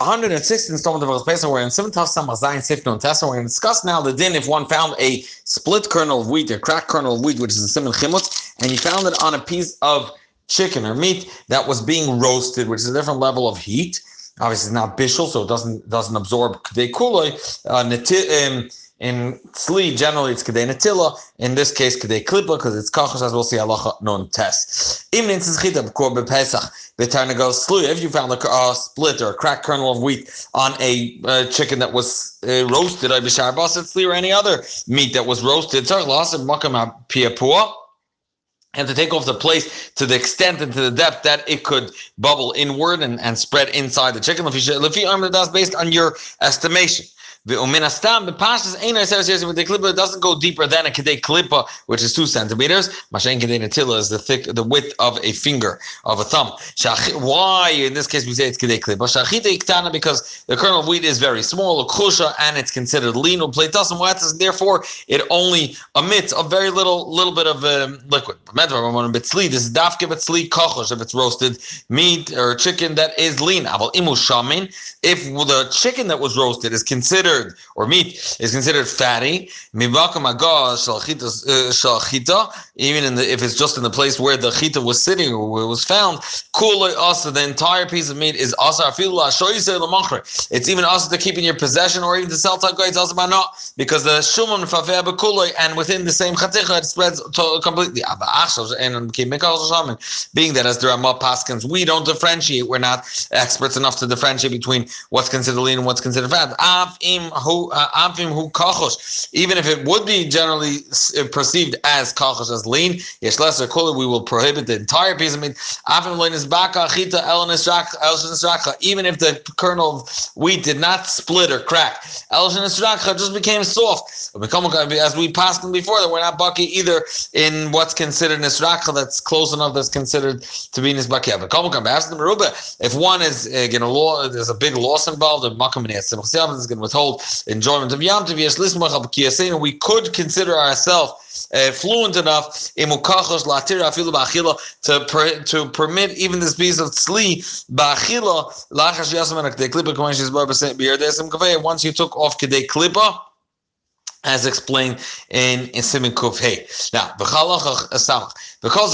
106 installment of Pesach, we're in 7 Tav Samach Zayin Sifno and Tessa. We're going to discuss now the din if one found a split kernel of wheat, a cracked kernel of wheat, which is a simon chimutz, and you found it on a piece of chicken or meat that was being roasted, which is a different level of heat. Obviously, it's not bishul, so it doesn't doesn't absorb kdei kuloi. Uh, um, in Sli, generally it's Kedei Natila. In this case, Kedei Klippa, because it's Kachos, as we'll see, Allah non test. Even in Tzchita, B'kor B'Pesach, B'Tarnagel Sli, if you found a uh, split or a cracked kernel of wheat on a uh, chicken that was uh, roasted, or B'Shar Basat Sli, or any other meat that was roasted, Tzarch Lasib Makam Piapua, and to take off the place to the extent and to the depth that it could bubble inward and, and spread inside the chicken. Based on your estimation. The pashas ain't associated with the klippa. Doesn't go deeper than a kedei klippa, which is two centimeters. Mashen kedei natila is the thick, the width of a finger of a thumb. Why in this case we say it's kedei klippa? Because the kernel of wheat is very small, kusha, and it's considered lean or platasum and therefore it only emits a very little little bit of um, liquid. This is dafke betzli kochosh if it's roasted meat or chicken that is lean. If the chicken that was roasted is considered or meat is considered fatty. Uh, even in the, if it's just in the place where the chita was sitting or where it was found, also the entire piece of meat is also It's even also to keep in your possession or even to sell It's also not because the shuman and within the same chaticha it spreads completely. Being that as the Ramah Paskins, we don't differentiate. We're not experts enough to differentiate between what's considered lean and what's considered fat. Uh, who even if it would be generally uh, perceived as kachos as lean, yesh lesser kula, we will prohibit the entire piece of meat. Even if the kernel of wheat did not split or crack, just became soft. As we passed them before, that we're not bucky either in what's considered nisrakha that's close enough that's considered to be nisbaki. If one is uh, going to there's a big loss involved, in makam is going to withhold enjoyment of Yom Tov. Lishmoch Abakiyah. Saying we could consider ourselves uh, fluent enough in mukachos latir afilu ba'achila to per, to permit even this piece of tzli ba'achila lachash yasman kedei klipa k'mayish yizbar b'sem b'yerdesim kaveh. Once you took off kedei klipa, as explained in, in Simon Kuf Hey. Now, because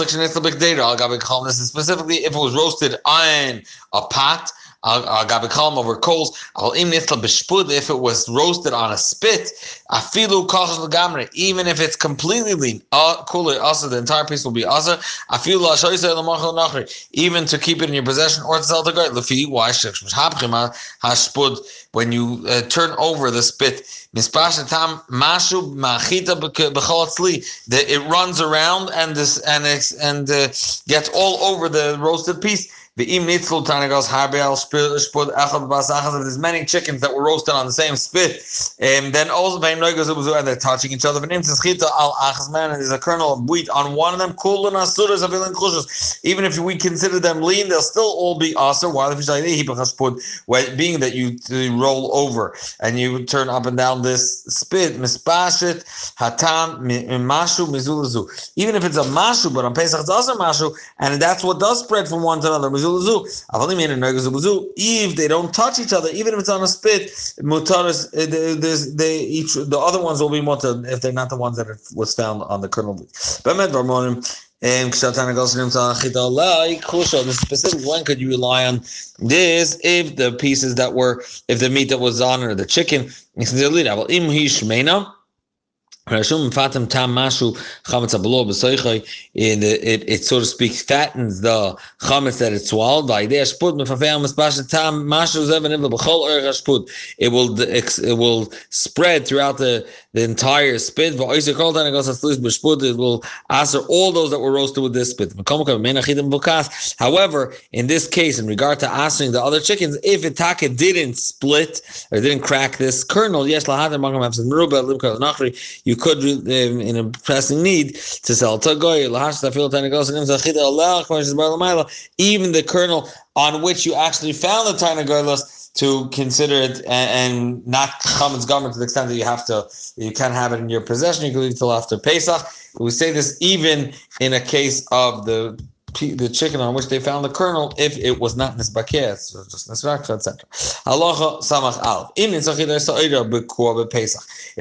this is specifically if it was roasted on a pot Gabi over coals. If it was roasted on a spit, afilu legamre. Even if it's completely lean, cooler also the entire piece will be asa. Afilu. Even to keep it in your possession or to sell the guy. Lefi hashpud when you uh, turn over the spit. Mashu machita It runs around and this and and uh, gets all over the roasted piece. The im nitzul tanagos harbel spud echad basachas. There's many chickens that were roasted on the same spit, and then also beim neugos and they're touching each other. But im schita al achas man, there's a kernel of wheat on one of them. Kul and asuras avilin kushas. Even if we consider them lean, they'll still all be aser. Why the fish being that you roll over and you turn up and down this spit mispashit hatam mashu mizulazu. Even if it's a mashu, but on Pesach it's also mashu, and that's what does spread from one to another. If they don't touch each other, even if it's on a spit, mutaris, eh, there's they each the other ones will be mutar if they're not the ones that was found on the kernel. And the specific when could you rely on this? If the pieces that were if the meat that was on or the chicken Rashum fatam tam mashu chametz it, it so to speak fattens the chametz that it swallowed. By there shput mefafei tam mashu b'chol orich shput. It will it will spread throughout the the entire spit. It will answer all those that were roasted with this spit. However, in this case, in regard to answering the other chickens, if it didn't split or didn't crack this kernel, yes, you you could, um, in a pressing need, to sell even the kernel on which you actually found the tiny tainagoylos to consider it and, and not chametz garment to the extent that you have to, you can't have it in your possession. You can leave it till after Pesach. We say this even in a case of the the chicken on which they found the kernel if it was not nisbakeh, so just nisrakha, etc. Halacha samach al. If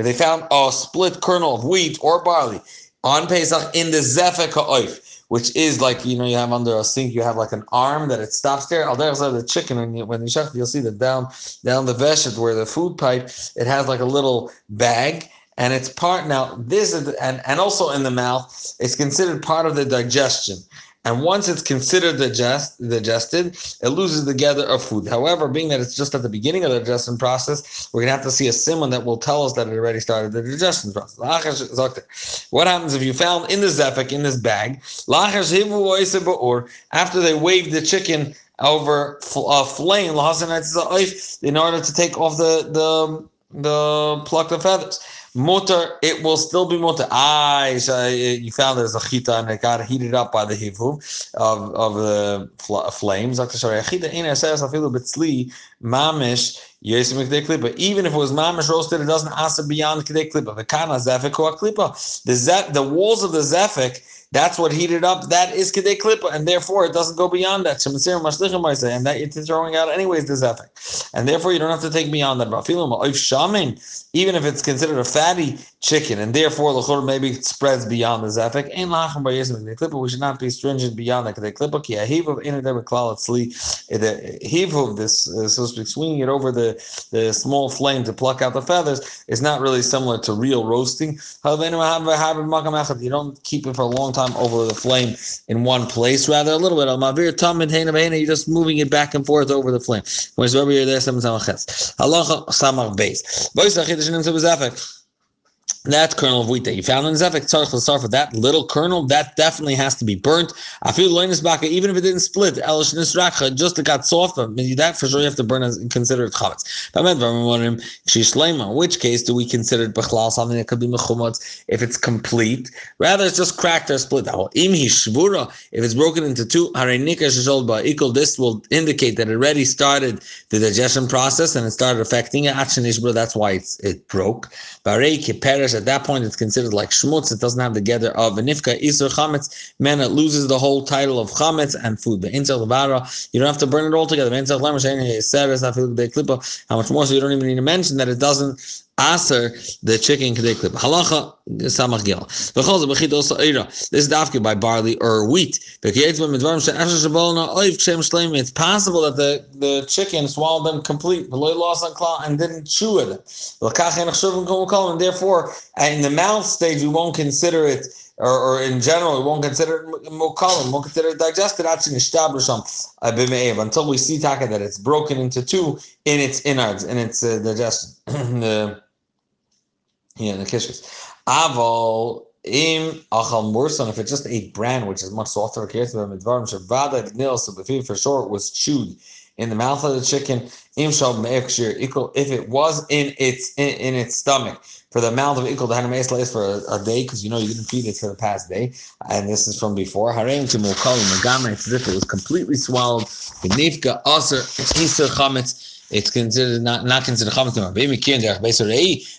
they found a split kernel of wheat or barley on Pesach in the zefek ha'oif, which is like you know you have under a sink you have like an arm that it stops there. Al the chicken when you when you shech you'll see that down down the veshet where the food pipe it has like a little bag and it's part now this is and and also in the mouth it's considered part of the digestion. And once it's considered digest, digested, it loses the gather of food. However, being that it's just at the beginning of the digestion process, we're going to have to see a simon that will tell us that it already started the digestion process. What happens if you found in the zephic, in this bag, after they waved the chicken over a uh, flame, in order to take off the, the, the plucked of feathers? Mutter, it will still be mutter. Ah, you found there's a chita and it got heated up by the hivuv of, of the fl- flames. Chita says mamish but even if it was mamish roasted, it doesn't answer beyond kedei klipa. The kana zefik klipa. The the walls of the zefik that's what heated up. That is kedei klipa, and therefore it doesn't go beyond that. And that it's throwing out anyways this zefik, and therefore you don't have to take beyond that. Even if it's considered a fatty chicken, and therefore the maybe spreads beyond the zefik. We should not be stringent beyond that kedei in The hivav, this uh, so to speak, swinging it over the the small flame to pluck out the feathers is not really similar to real roasting. You don't keep it for a long time time over the flame in one place, rather a little bit. You're just moving it back and forth over the flame. Halacha base that kernel of wheat that you found in Zefek Tzarech for that little kernel, that definitely has to be burnt. I feel loinus baka, even if it didn't split, Elish just it got soft, that for sure you have to burn and consider it chametz. In which case do we consider it something that could be mechumotz if it's complete? Rather, it's just cracked or split. If it's broken into two, equal, this will indicate that it already started the digestion process and it started affecting it. That's why it's, it broke at that point it's considered like shmutz. It doesn't have the gather of nifka isur chametz. Man, it loses the whole title of chametz and food. But insel you don't have to burn it all together. How much more? So you don't even need to mention that it doesn't aser the chicken kedei klip. Halacha samach gel. V'chol bechid also. This is dafke by barley or wheat. It's possible that the, the chicken swallowed them complete, v'loy lost on claw and didn't chew it. And therefore, in the mouth stage, we won't consider it or, or, in general, we won't consider it mukalim, won't consider it digested until we see taka that it's broken into two in its innards, in its uh, digestion. The, yeah, the kishkas. Aval im achal mursan, if it's just a brand which is much softer, for sure it was chewed in the mouth of the chicken. Im if it was in its in, in its stomach for the amount of equal to Hanamais for a, a day, because you know you didn't feed it for the past day, and this is from before. Harem to Mokalim Magama, it's as if it was completely swallowed. Benifka Aser Isser Chametz it's considered not not considered chametz no baby kinder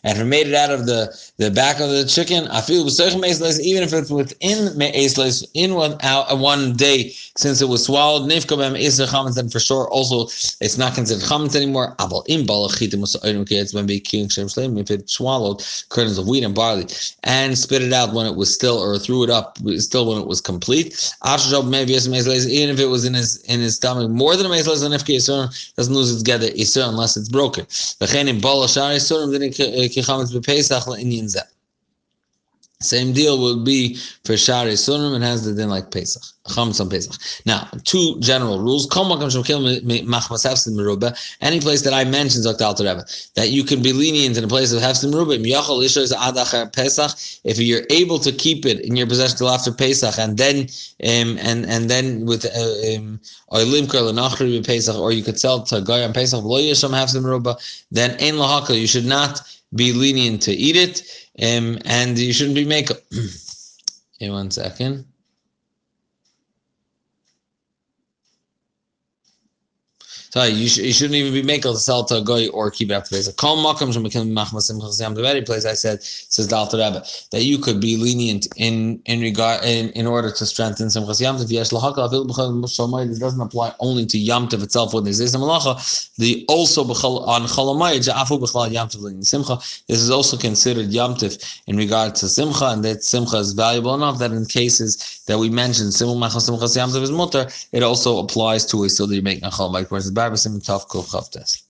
and if made it out of the the back of the chicken I feel even if it's within me'esles in one out uh, one day since it was swallowed nifka bem is the chametz then for sure also it's not considered chametz anymore. Abal im it's when if it swallowed kernels of wheat and barley and spit it out when it was still or threw it up still when it was complete. Even if it was in his in his stomach more than a me'esles doesn't lose its gather Unless it's broken. Same deal would be for Shari Sunim and has the din like Pesach. Chametz on Pesach. Now, two general rules. Any place that I mentioned, that you can be lenient in a place of Hefsim Meruba. If you're able to keep it in your possession till after Pesach, and then um, and and then with uh, um, or you could sell to Goy on Pesach, then in lahaka you should not be lenient to eat it, um, and you shouldn't be makeup. In one second. So you, sh- you shouldn't even be making to sell to a guy or keep it after base. Call makam the very place I said says the Alter Rebbe that you could be lenient in in regard in, in order to strengthen Simchas Yamtiv. Yes, it doesn't apply only to Yamtiv itself when there's a malacha. The also on Chalamayid Afu B'chal Yamtiv Simcha. This is also considered Yamtiv in regard to Simcha, and that Simcha is valuable enough that in cases that we mentioned simul Simchas Yamtiv is mutter, it also applies to a still that you're making a Chalamayid. Whereas the Barbasim Tav Kuf Chavtes.